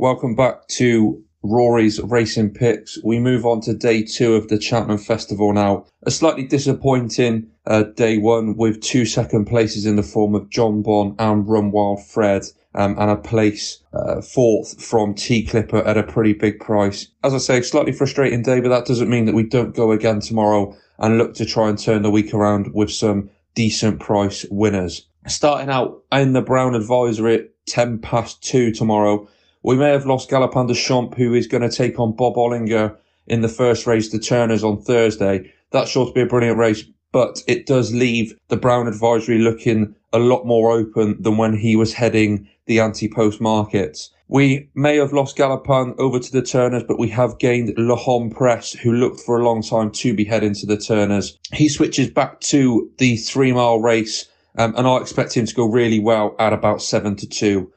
Welcome back to Rory's Racing Picks. We move on to day two of the Cheltenham Festival now. A slightly disappointing uh, day one with two second places in the form of Jonbon and Run Wild Fred. Um, and a place uh, fourth from Tea Clipper at a pretty big price. As I say, slightly frustrating day, but that doesn't mean that we don't go again tomorrow and look to try and turn the week around with some decent price winners. Starting out in the Brown Advisory at 10 past 2 tomorrow, we may have lost Galopin Des Champs, who is going to take on Bob Olinger in the first race, the Turners, on Thursday. That's sure to be a brilliant race, but it does leave the Brown Advisory looking a lot more open than when he was heading the anti-post markets. We may have lost Galopin over to the Turners, but we have gained Le Homme Presse, who looked for a long time to be heading to the Turners. He switches back to the three mile race, um, and I expect him to go really well at about seven to two.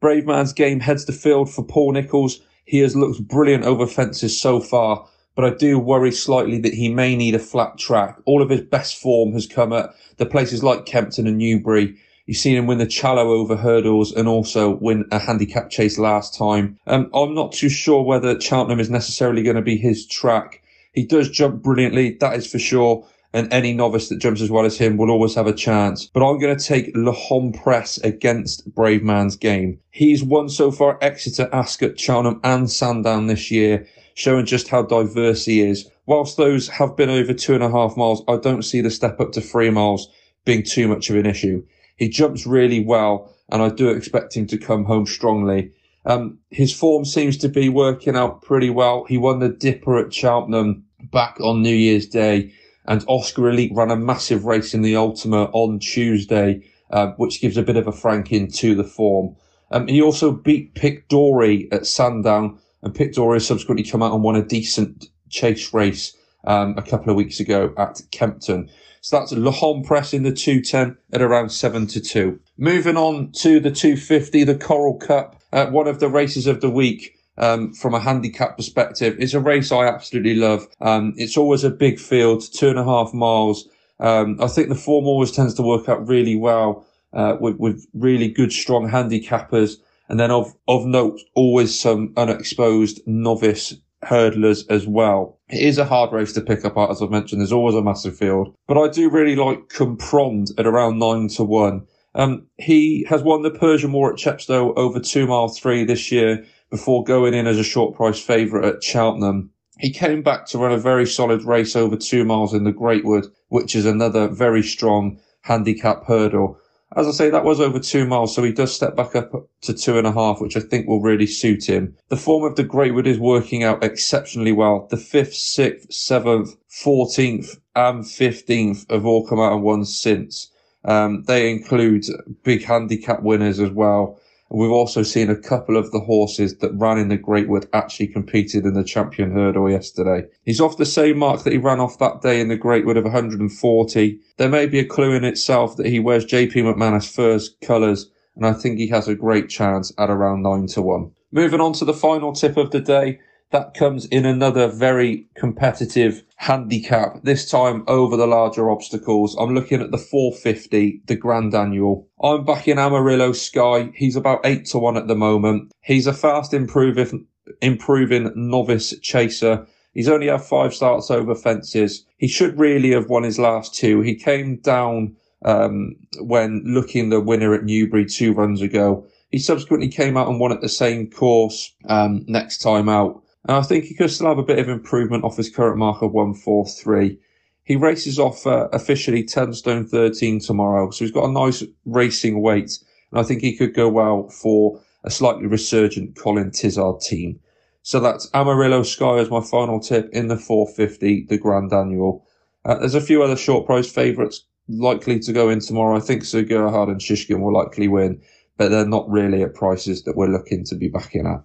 Bravemansgame heads the field for Paul Nicholls. He has looked brilliant over fences so far, but I do worry slightly that he may need a flat track. All of his best form has come at the places like Kempton and Newbury. You've seen him win the Challow over hurdles and also win a handicap chase last time. Um, I'm not too sure whether Cheltenham is necessarily going to be his track. He does jump brilliantly, that is for sure and any novice that jumps as well as him will always have a chance. But I'm going to take Le Homme Presse against Game. He's won so far Exeter, Ascot, Cheltenham and Sandown this year, showing just how diverse he is. Whilst those have been over two and a half miles, I don't see the step up to three miles being too much of an issue. He jumps really well and I do expect him to come home strongly. Um, his form seems to be working out pretty well. He won the Dipper at Cheltenham back on New Year's Day and Oscar Elite ran a massive race in the Ultima on Tuesday, uh, which gives a bit of a franking to the form. Um, he also beat Pic D'Orhy at Sandown, and Pic D'Orhy subsequently come out and won a decent chase race um, a couple of weeks ago at Kempton. So that's Le Press in the 210 at around 7 to 2. Moving on to the 250, the Coral Cup, uh, one of the races of the week um, from a handicap perspective. It's a race I absolutely love. Um, it's always a big field, two and a half miles. Um, I think the form always tends to work out really well uh, with, with really good, strong handicappers. And then of, of note, always some unexposed novice hurdlers as well. It is a hard race to pick up as I've mentioned. There's always a massive field, but I do really like Camprond at around nine to one. Um, he has won the Persian War at Chepstow over two mile three this year before going in as a short price favourite at Cheltenham. He came back to run a very solid race over two miles in the Greatwood, which is another very strong handicap hurdle. As I say, that was over two miles, so he does step back up to two and a half, which I think will really suit him. The form of the Greatwood is working out exceptionally well. The fifth, sixth, seventh, fourteenth, and fifteenth have all come out and won since. Um, they include big handicap winners as well. We've also seen a couple of the horses that ran in the Greatwood actually competed in the champion hurdle yesterday. He's off the same mark that he ran off that day in the Greatwood of 140. There may be a clue in itself that he wears JP McManus first colours, and I think he has a great chance at around 9 to 1. Moving on to the final tip of the day, that comes in another very competitive handicap, this time over the larger obstacles. I'm looking at the 450, the Grand Annual. I'm backing Amarillo Sky. He's about 8 to 1 at the moment. He's a fast improving, improving novice chaser. He's only had five starts over fences. He should really have won his last two. He came down um, when looking the winner at Newbury two runs ago. He subsequently came out and won at the same course um, next time out. And I think he could still have a bit of improvement off his current mark of 143. He races off uh, officially 10 stone 13 tomorrow. So he's got a nice racing weight. And I think he could go well for a slightly resurgent Colin Tizzard team. So that's Amarillo Sky as my final tip in the 450, the Grand Annual. Uh, there's a few other short price favourites likely to go in tomorrow. I think Sir Gerhard and Shishkin will likely win, but they're not really at prices that we're looking to be backing at.